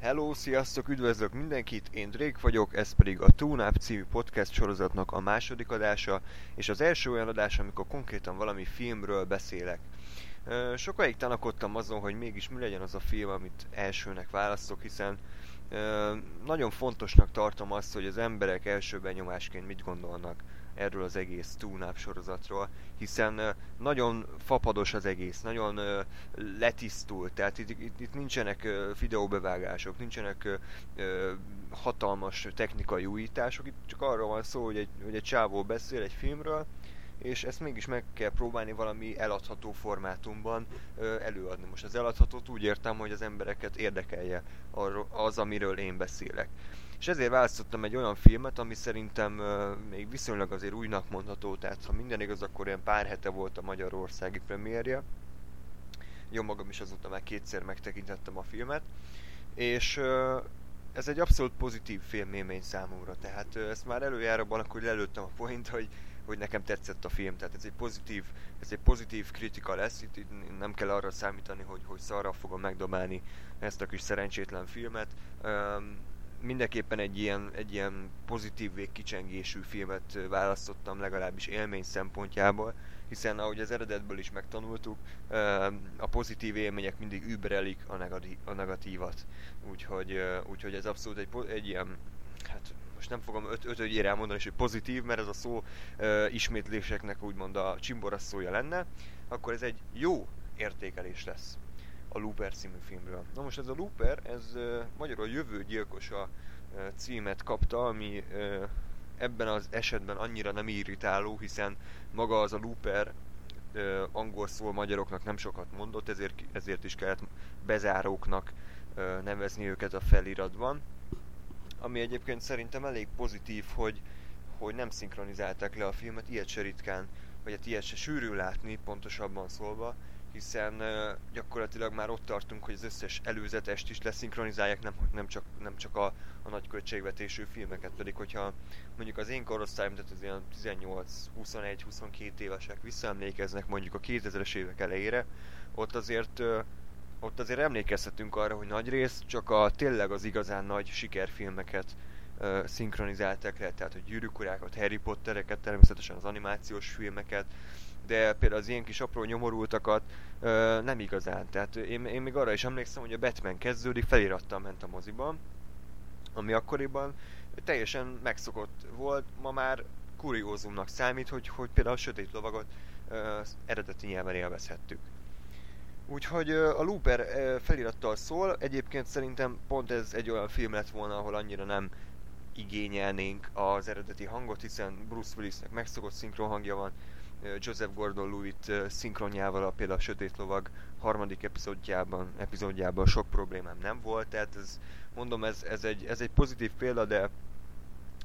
Hello, sziasztok, üdvözlök mindenkit, én Drake vagyok, ez pedig a Tune című podcast sorozatnak a második adása, és az első olyan adás, amikor konkrétan valami filmről beszélek. Sokáig tanakodtam azon, hogy mégis mi legyen az a film, amit elsőnek választok, hiszen nagyon fontosnak tartom azt, hogy az emberek első benyomásként mit gondolnak erről az egész túnáp sorozatról, hiszen nagyon fapados az egész, nagyon letisztult, tehát itt, itt, itt nincsenek videóbevágások, nincsenek hatalmas technikai újítások, itt csak arról van szó, hogy egy, hogy egy csávó beszél egy filmről, és ezt mégis meg kell próbálni valami eladható formátumban ö, előadni. Most az eladhatót úgy értem, hogy az embereket érdekelje arról, az, amiről én beszélek. És ezért választottam egy olyan filmet, ami szerintem még viszonylag azért újnak mondható, tehát ha minden igaz, akkor ilyen pár hete volt a magyarországi premierje. Jó magam is azóta már kétszer megtekintettem a filmet. És ez egy abszolút pozitív filmélmény számomra, tehát ezt már előjáróban akkor lelőttem a point, hogy hogy nekem tetszett a film, tehát ez egy pozitív, ez egy pozitív kritika lesz, itt, itt nem kell arra számítani, hogy, hogy szarra fogom megdobálni ezt a kis szerencsétlen filmet. Um, mindenképpen egy ilyen, egy ilyen pozitív végkicsengésű filmet választottam, legalábbis élmény szempontjából, hiszen ahogy az eredetből is megtanultuk, a pozitív élmények mindig überelik a, negatív, a negatívat. Úgyhogy, úgyhogy ez abszolút egy, egy ilyen, hát most nem fogom öt, ötödjére elmondani, hogy pozitív, mert ez a szó ismétléseknek úgymond a csimborasszója lenne, akkor ez egy jó értékelés lesz a Looper című filmről. Na most ez a Looper, ez magyarul jövő gyilkosa címet kapta, ami ebben az esetben annyira nem irritáló, hiszen maga az a Looper angol szól magyaroknak nem sokat mondott, ezért, ezért is kellett bezáróknak nevezni őket a feliratban. Ami egyébként szerintem elég pozitív, hogy, hogy nem szinkronizálták le a filmet, ilyet se ritkán, vagy hát ilyet se sűrű látni, pontosabban szólva, hiszen gyakorlatilag már ott tartunk, hogy az összes előzetest is leszinkronizálják, nem, nem csak, nem csak a, a nagy költségvetésű filmeket, pedig hogyha mondjuk az én korosztályom, tehát az ilyen 18-21-22 évesek visszaemlékeznek mondjuk a 2000-es évek elejére, ott azért ott azért emlékezhetünk arra, hogy nagy rész csak a tényleg az igazán nagy sikerfilmeket uh, szinkronizálták le, tehát a gyűrűkurákat, Harry Pottereket, természetesen az animációs filmeket, de például az ilyen kis apró nyomorultakat ö, nem igazán. Tehát én, én még arra is emlékszem, hogy a Batman kezdődik, felirattal ment a moziban, ami akkoriban teljesen megszokott volt, ma már kuriózumnak számít, hogy, hogy például a Sötét Lovagot ö, eredeti nyelven élvezhettük. Úgyhogy a Looper felirattal szól, egyébként szerintem pont ez egy olyan film lett volna, ahol annyira nem igényelnénk az eredeti hangot, hiszen Bruce Willisnek megszokott szinkron hangja van, Joseph Gordon-Lewitt szinkronjával, a például a Sötét Lovag harmadik epizódjában, epizódjában sok problémám nem volt, tehát ez, mondom, ez, ez, egy, ez egy pozitív példa, de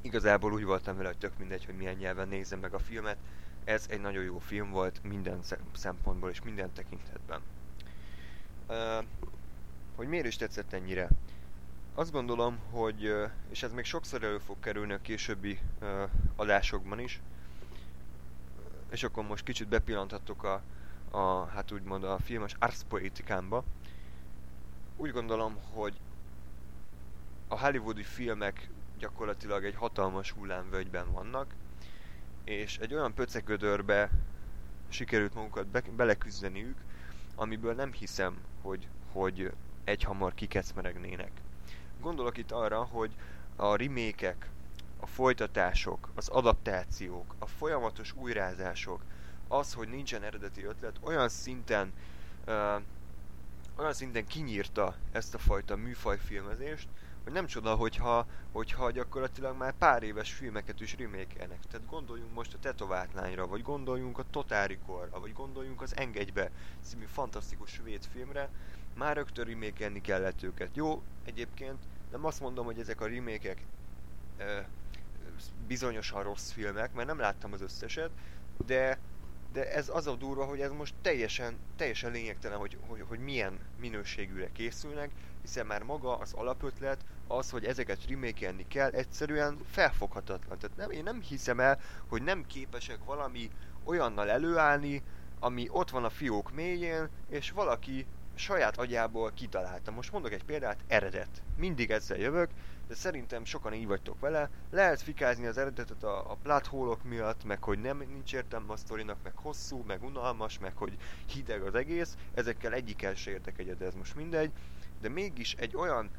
igazából úgy voltam vele, hogy tök mindegy, hogy milyen nyelven nézem meg a filmet. Ez egy nagyon jó film volt minden szempontból és minden tekintetben. Uh, hogy miért is tetszett ennyire? Azt gondolom, hogy, és ez még sokszor elő fog kerülni a későbbi uh, adásokban is, és akkor most kicsit bepillanthatok a, a hát úgymond a filmes arszpoetikámba. Úgy gondolom, hogy a hollywoodi filmek gyakorlatilag egy hatalmas hullámvölgyben vannak, és egy olyan pöcegödörbe sikerült magukat be, beleküzdeniük, amiből nem hiszem, hogy, hogy egyhamar kikecmeregnének. Gondolok itt arra, hogy a remékek, a folytatások, az adaptációk, a folyamatos újrázások, az, hogy nincsen eredeti ötlet, olyan szinten uh, olyan szinten kinyírta ezt a fajta műfajfilmezést, hogy nem csoda, hogyha, hogyha gyakorlatilag már pár éves filmeket is remékelnek. Tehát gondoljunk most a Tetováltlányra, vagy gondoljunk a Totárikorra, vagy gondoljunk az Engedjbe című fantasztikus svéd filmre, már rögtön remékelni kellett őket. Jó, egyébként nem azt mondom, hogy ezek a remékek bizonyosan rossz filmek, mert nem láttam az összeset, de, de ez az a durva, hogy ez most teljesen, teljesen lényegtelen, hogy, hogy, hogy milyen minőségűre készülnek, hiszen már maga az alapötlet, az, hogy ezeket remékelni kell, egyszerűen felfoghatatlan. Tehát nem, én nem hiszem el, hogy nem képesek valami olyannal előállni, ami ott van a fiók mélyén, és valaki saját agyából kitalálta. Most mondok egy példát, eredet. Mindig ezzel jövök, de szerintem sokan így vagytok vele. Lehet fikázni az eredetet a, a plathólok miatt, meg hogy nem nincs értelme a sztorinak, meg hosszú, meg unalmas, meg hogy hideg az egész. Ezekkel egyikkel se értek egyet, de ez most mindegy. De mégis egy olyan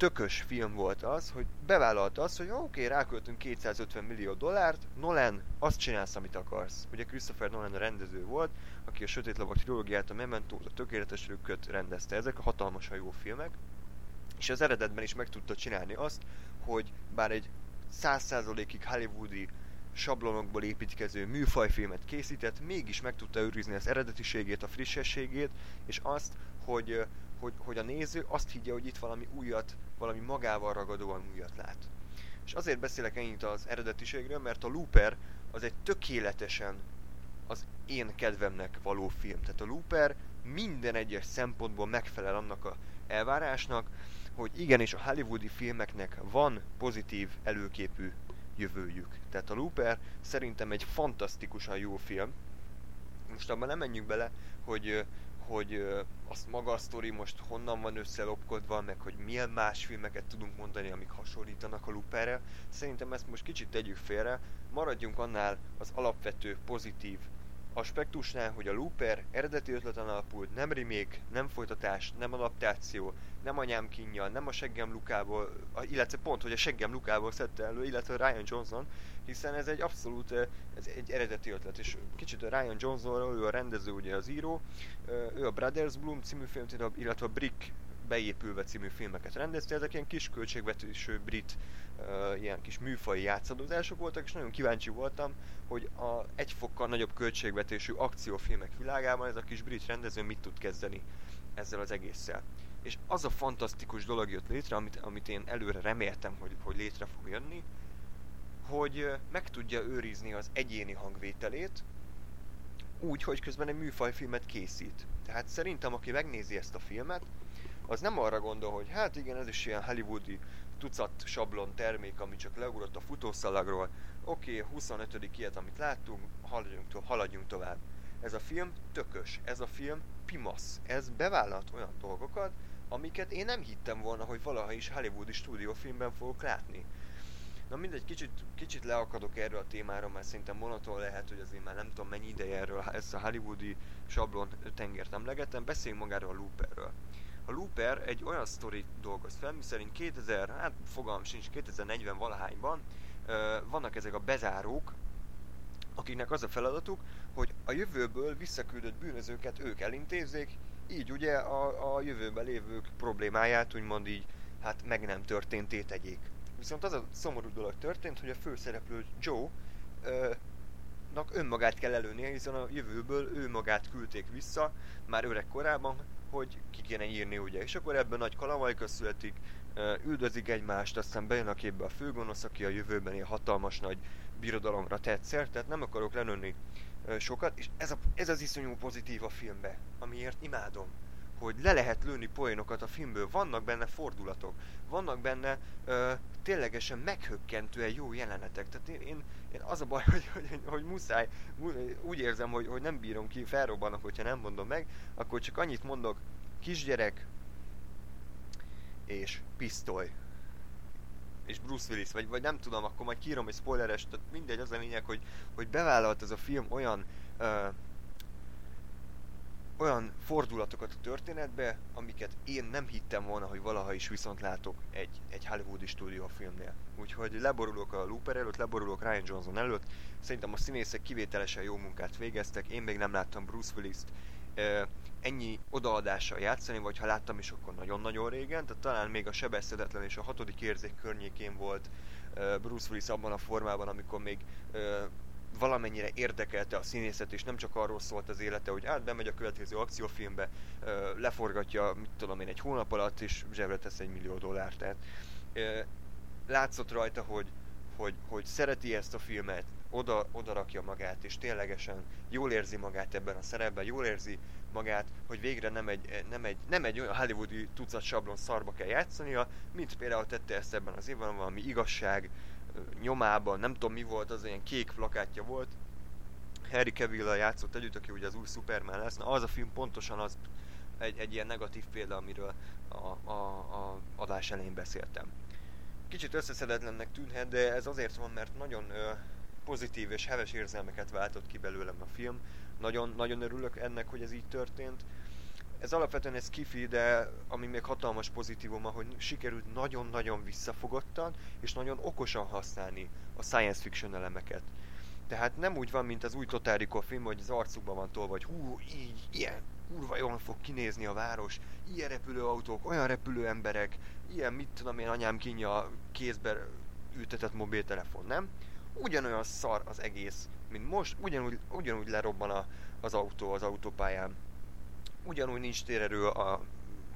tökös film volt az, hogy bevállalta azt, hogy oké, okay, ráköltünk 250 millió dollárt, Nolan, azt csinálsz, amit akarsz. Ugye Christopher Nolan a rendező volt, aki a Sötét Lovak trilógiát, a memento a Tökéletes Rükköt rendezte. Ezek a hatalmasan jó filmek. És az eredetben is meg tudta csinálni azt, hogy bár egy 100%-ig hollywoodi sablonokból építkező műfajfilmet készített, mégis meg tudta őrizni az eredetiségét, a frissességét, és azt, hogy, hogy, hogy a néző azt higgye, hogy itt valami újat, valami magával ragadóan újat lát. És azért beszélek ennyit az eredetiségről, mert a Looper az egy tökéletesen az én kedvemnek való film. Tehát a Looper minden egyes szempontból megfelel annak a elvárásnak, hogy igenis a hollywoodi filmeknek van pozitív előképű jövőjük. Tehát a Looper szerintem egy fantasztikusan jó film. Most abban nem menjünk bele, hogy hogy azt maga a sztori most honnan van összelopkodva, meg hogy milyen más filmeket tudunk mondani, amik hasonlítanak a Looperre. Szerintem ezt most kicsit tegyük félre, maradjunk annál az alapvető pozitív aspektusnál, hogy a Looper eredeti ötleten alapult, nem remake, nem folytatás, nem adaptáció, nem anyám kínja, nem a seggem Lukából, illetve pont, hogy a seggem Lukából szedte elő, illetve Ryan Johnson, hiszen ez egy abszolút, ez egy eredeti ötlet, és kicsit a Ryan Johnsonról, ő a rendező, ugye az író, ő a Brothers Bloom című filmet, illetve a Brick beépülve című filmeket rendezte, ezek ilyen kis költségvetésű brit ilyen kis műfai játszadozások voltak, és nagyon kíváncsi voltam, hogy a egy fokkal nagyobb költségvetésű akciófilmek világában ez a kis brit rendező mit tud kezdeni ezzel az egésszel. És az a fantasztikus dolog jött létre, amit, amit én előre reméltem, hogy, hogy létre fog jönni, hogy meg tudja őrizni az egyéni hangvételét, úgy, hogy közben egy műfajfilmet készít. Tehát szerintem, aki megnézi ezt a filmet, az nem arra gondol, hogy hát igen, ez is ilyen hollywoodi tucat sablon termék, ami csak leugrott a futószalagról. Oké, okay, 25. ilyet, amit láttunk, haladjunk, to- haladjunk tovább. Ez a film tökös, ez a film pimasz, ez bevállalt olyan dolgokat, amiket én nem hittem volna, hogy valaha is hollywoodi stúdiófilmben fogok látni. Na mindegy, kicsit, kicsit leakadok erről a témáról, mert szerintem monoton lehet, hogy azért már nem tudom mennyi ideje erről ezt a hollywoodi sablon tengert emlegettem, beszéljünk magáról a Looperről. A Looper egy olyan sztorit dolgoz fel, miszerint 2000, hát fogalm sincs, 2040 valahányban vannak ezek a bezárók, akiknek az a feladatuk, hogy a jövőből visszaküldött bűnözőket ők elintézzék, így ugye a, a jövőben lévők problémáját úgymond így hát meg nem történté tegyék. Viszont az a szomorú dolog történt, hogy a főszereplő Joe ö, önmagát kell előnie, hiszen a jövőből ő magát küldték vissza, már öreg korában, hogy ki kéne írni, ugye. És akkor ebben nagy kalamajka születik, üldözik egymást, aztán bejön a képbe a főgonosz, aki a jövőben ilyen hatalmas nagy birodalomra tetszer, tehát nem akarok lenőni sokat, és ez, a, ez az iszonyú pozitív a filmbe, amiért imádom hogy le lehet lőni poénokat a filmből, vannak benne fordulatok, vannak benne ö, ténylegesen meghökkentően jó jelenetek. Tehát én, én, én az a baj, hogy, hogy, hogy muszáj, úgy érzem, hogy, hogy nem bírom ki, felrobbanak, hogyha nem mondom meg, akkor csak annyit mondok, kisgyerek és pisztoly. És Bruce Willis, vagy, vagy nem tudom, akkor majd kírom egy spoileres, tehát mindegy, az a lényeg, hogy, hogy bevállalt ez a film olyan ö, olyan fordulatokat a történetbe, amiket én nem hittem volna, hogy valaha is viszont látok egy, egy Hollywoodi stúdiófilmnél. Úgyhogy leborulok a Looper előtt, leborulok Ryan Johnson előtt. Szerintem a színészek kivételesen jó munkát végeztek. Én még nem láttam Bruce Willis-t e, ennyi odaadással játszani, vagy ha láttam is, akkor nagyon-nagyon régen. Tehát talán még a sebezhetetlen és a hatodik érzék környékén volt Bruce Willis abban a formában, amikor még valamennyire érdekelte a színészet, és nem csak arról szólt az élete, hogy át bemegy a következő akciófilmbe, leforgatja, mit tudom én, egy hónap alatt, és zsebre tesz egy millió dollárt. Tehát látszott rajta, hogy, hogy, hogy szereti ezt a filmet, oda, oda rakja magát, és ténylegesen jól érzi magát ebben a szerepben, jól érzi magát, hogy végre nem egy, nem egy, nem egy olyan hollywoodi tucat sablon szarba kell játszania, mint például tette ezt ebben az évben, valami igazság, nyomában, nem tudom mi volt, az ilyen kék plakátja volt. Harry cavill játszott együtt, aki ugye az új Superman lesz. Na az a film pontosan az egy, egy ilyen negatív példa, amiről a, a, a adás elején beszéltem. Kicsit összeszedetlennek tűnhet, de ez azért van, mert nagyon ö, pozitív és heves érzelmeket váltott ki belőlem a film. Nagyon, nagyon örülök ennek, hogy ez így történt. Ez alapvetően ez kifi, de ami még hatalmas pozitívum, hogy sikerült nagyon-nagyon visszafogottan és nagyon okosan használni a science fiction elemeket. Tehát nem úgy van, mint az új Total film, hogy az arcukban van tolva, hogy hú, így, ilyen, kurva jól fog kinézni a város, ilyen repülőautók, olyan repülő emberek, ilyen mit tudom én anyám kínja kézbe ültetett mobiltelefon, nem? Ugyanolyan szar az egész, mint most, ugyanúgy, ugyanúgy lerobban a, az autó az autópályán. Ugyanúgy nincs térerő a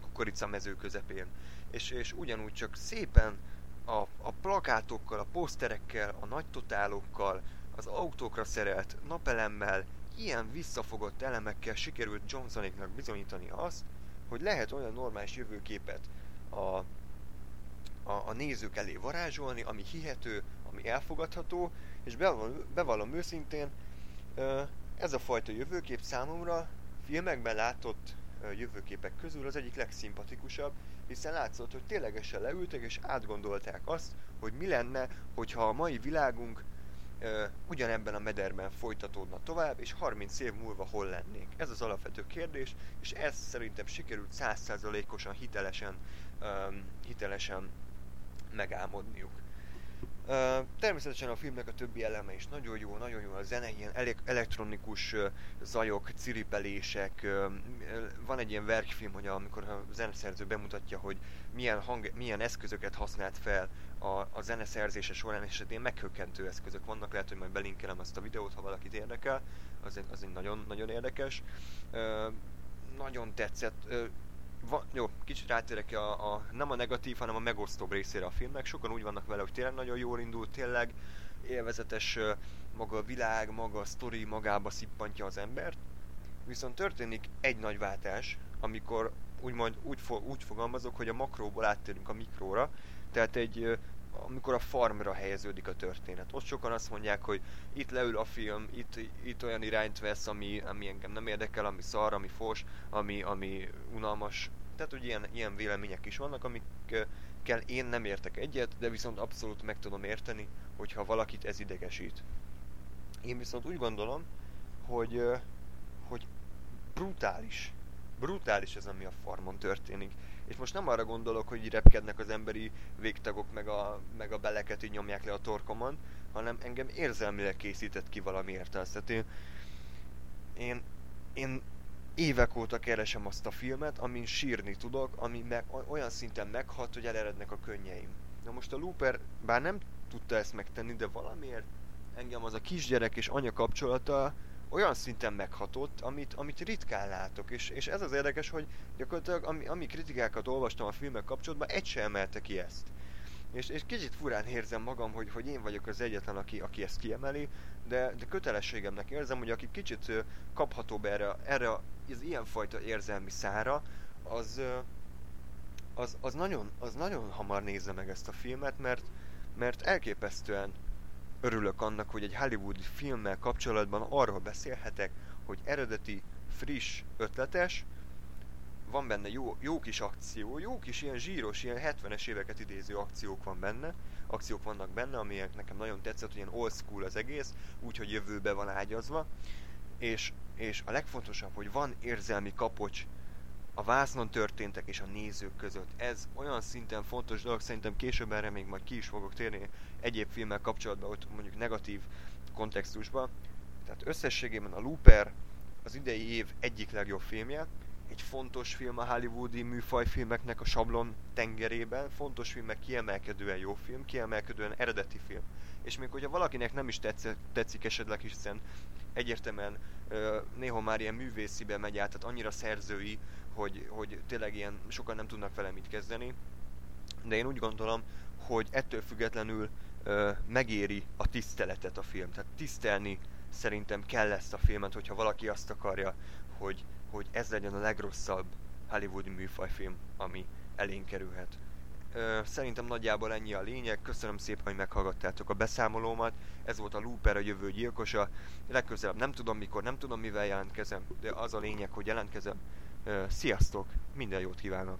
kukorica mező közepén. És, és ugyanúgy csak szépen a, a plakátokkal, a poszterekkel, a nagy totálokkal, az autókra szerelt napelemmel, ilyen visszafogott elemekkel sikerült Johnsonéknak bizonyítani azt, hogy lehet olyan normális jövőképet a, a, a nézők elé varázsolni, ami hihető, ami elfogadható, és bevallom, bevallom őszintén, ez a fajta jövőkép számomra filmekben látott jövőképek közül az egyik legszimpatikusabb, hiszen látszott, hogy ténylegesen leültek és átgondolták azt, hogy mi lenne, hogyha a mai világunk ugyanebben a mederben folytatódna tovább, és 30 év múlva hol lennénk? Ez az alapvető kérdés, és ez szerintem sikerült százszázalékosan hitelesen, hitelesen megálmodniuk. Természetesen a filmnek a többi eleme is nagyon jó, nagyon jó a zene, ilyen elektronikus uh, zajok, ciripelések. Van egy ilyen verkfilm, hogy amikor a zeneszerző bemutatja, hogy milyen, hang, milyen eszközöket használt fel a, a zeneszerzése során, és hát ilyen meghökkentő eszközök vannak, lehet, hogy majd belinkelem ezt a videót, ha valakit érdekel, az egy, az egy nagyon, nagyon érdekes. Nagyon tetszett, va, jó, kicsit rátérek a, a, nem a negatív, hanem a megosztóbb részére a filmnek. Sokan úgy vannak vele, hogy tényleg nagyon jól indult, tényleg élvezetes maga a világ, maga a sztori magába szippantja az embert. Viszont történik egy nagy váltás, amikor úgymond úgy, fo- úgy fogalmazok, hogy a makróból áttérünk a mikróra, tehát egy amikor a farmra helyeződik a történet. Ott sokan azt mondják, hogy itt leül a film, itt, itt olyan irányt vesz, ami, ami engem nem érdekel, ami szar, ami fos, ami, ami unalmas. Tehát, hogy ilyen, ilyen vélemények is vannak, amikkel én nem értek egyet, de viszont abszolút meg tudom érteni, hogyha valakit ez idegesít. Én viszont úgy gondolom, hogy, hogy brutális, brutális ez, ami a farmon történik és most nem arra gondolok, hogy repkednek az emberi végtagok, meg a, meg a beleket így nyomják le a torkomon, hanem engem érzelmileg készített ki valamiért. Tehát én, én évek óta keresem azt a filmet, amin sírni tudok, ami meg, olyan szinten meghat, hogy elerednek a könnyeim. Na most a Looper, bár nem tudta ezt megtenni, de valamiért engem az a kisgyerek és anya kapcsolata olyan szinten meghatott, amit, amit ritkán látok. És, és ez az érdekes, hogy gyakorlatilag ami, ami kritikákat olvastam a filmek kapcsolatban, egy sem emelte ki ezt. És, és kicsit furán érzem magam, hogy, hogy én vagyok az egyetlen, aki, aki ezt kiemeli, de, de kötelességemnek érzem, hogy aki kicsit kaphatóbb erre, erre az ilyenfajta érzelmi szára, az, az, az, nagyon, az nagyon hamar nézze meg ezt a filmet, mert, mert elképesztően Örülök annak, hogy egy hollywoodi filmmel kapcsolatban arról beszélhetek, hogy eredeti, friss, ötletes, van benne jó, jó kis akció, jó kis ilyen zsíros, ilyen 70-es éveket idéző akciók van benne, akciók vannak benne, amelyek nekem nagyon tetszett, hogy ilyen old school az egész, úgyhogy jövőbe van ágyazva, és, és a legfontosabb, hogy van érzelmi kapocs a vásznon történtek és a nézők között. Ez olyan szinten fontos dolog, szerintem később erre még majd ki is fogok térni egyéb filmmel kapcsolatban, hogy mondjuk negatív kontextusban. Tehát összességében a Looper az idei év egyik legjobb filmje, egy fontos film a hollywoodi műfajfilmeknek a sablon tengerében, fontos film, meg kiemelkedően jó film, kiemelkedően eredeti film. És még hogyha valakinek nem is tetszik, tetszik esetleg, hiszen egyértelműen néha már ilyen művészibe megy át, tehát annyira szerzői, hogy, hogy tényleg ilyen sokan nem tudnak vele mit kezdeni. De én úgy gondolom, hogy ettől függetlenül ö, megéri a tiszteletet a film. Tehát tisztelni szerintem kell ezt a filmet, hogyha valaki azt akarja, hogy, hogy ez legyen a legrosszabb hollywoodi műfajfilm, ami elénk kerülhet. Szerintem nagyjából ennyi a lényeg. Köszönöm szépen, hogy meghallgattátok a beszámolómat. Ez volt a Looper, a jövő gyilkosa. Legközelebb nem tudom mikor, nem tudom mivel jelentkezem, de az a lényeg, hogy jelentkezem Sziasztok! Minden jót kívánok!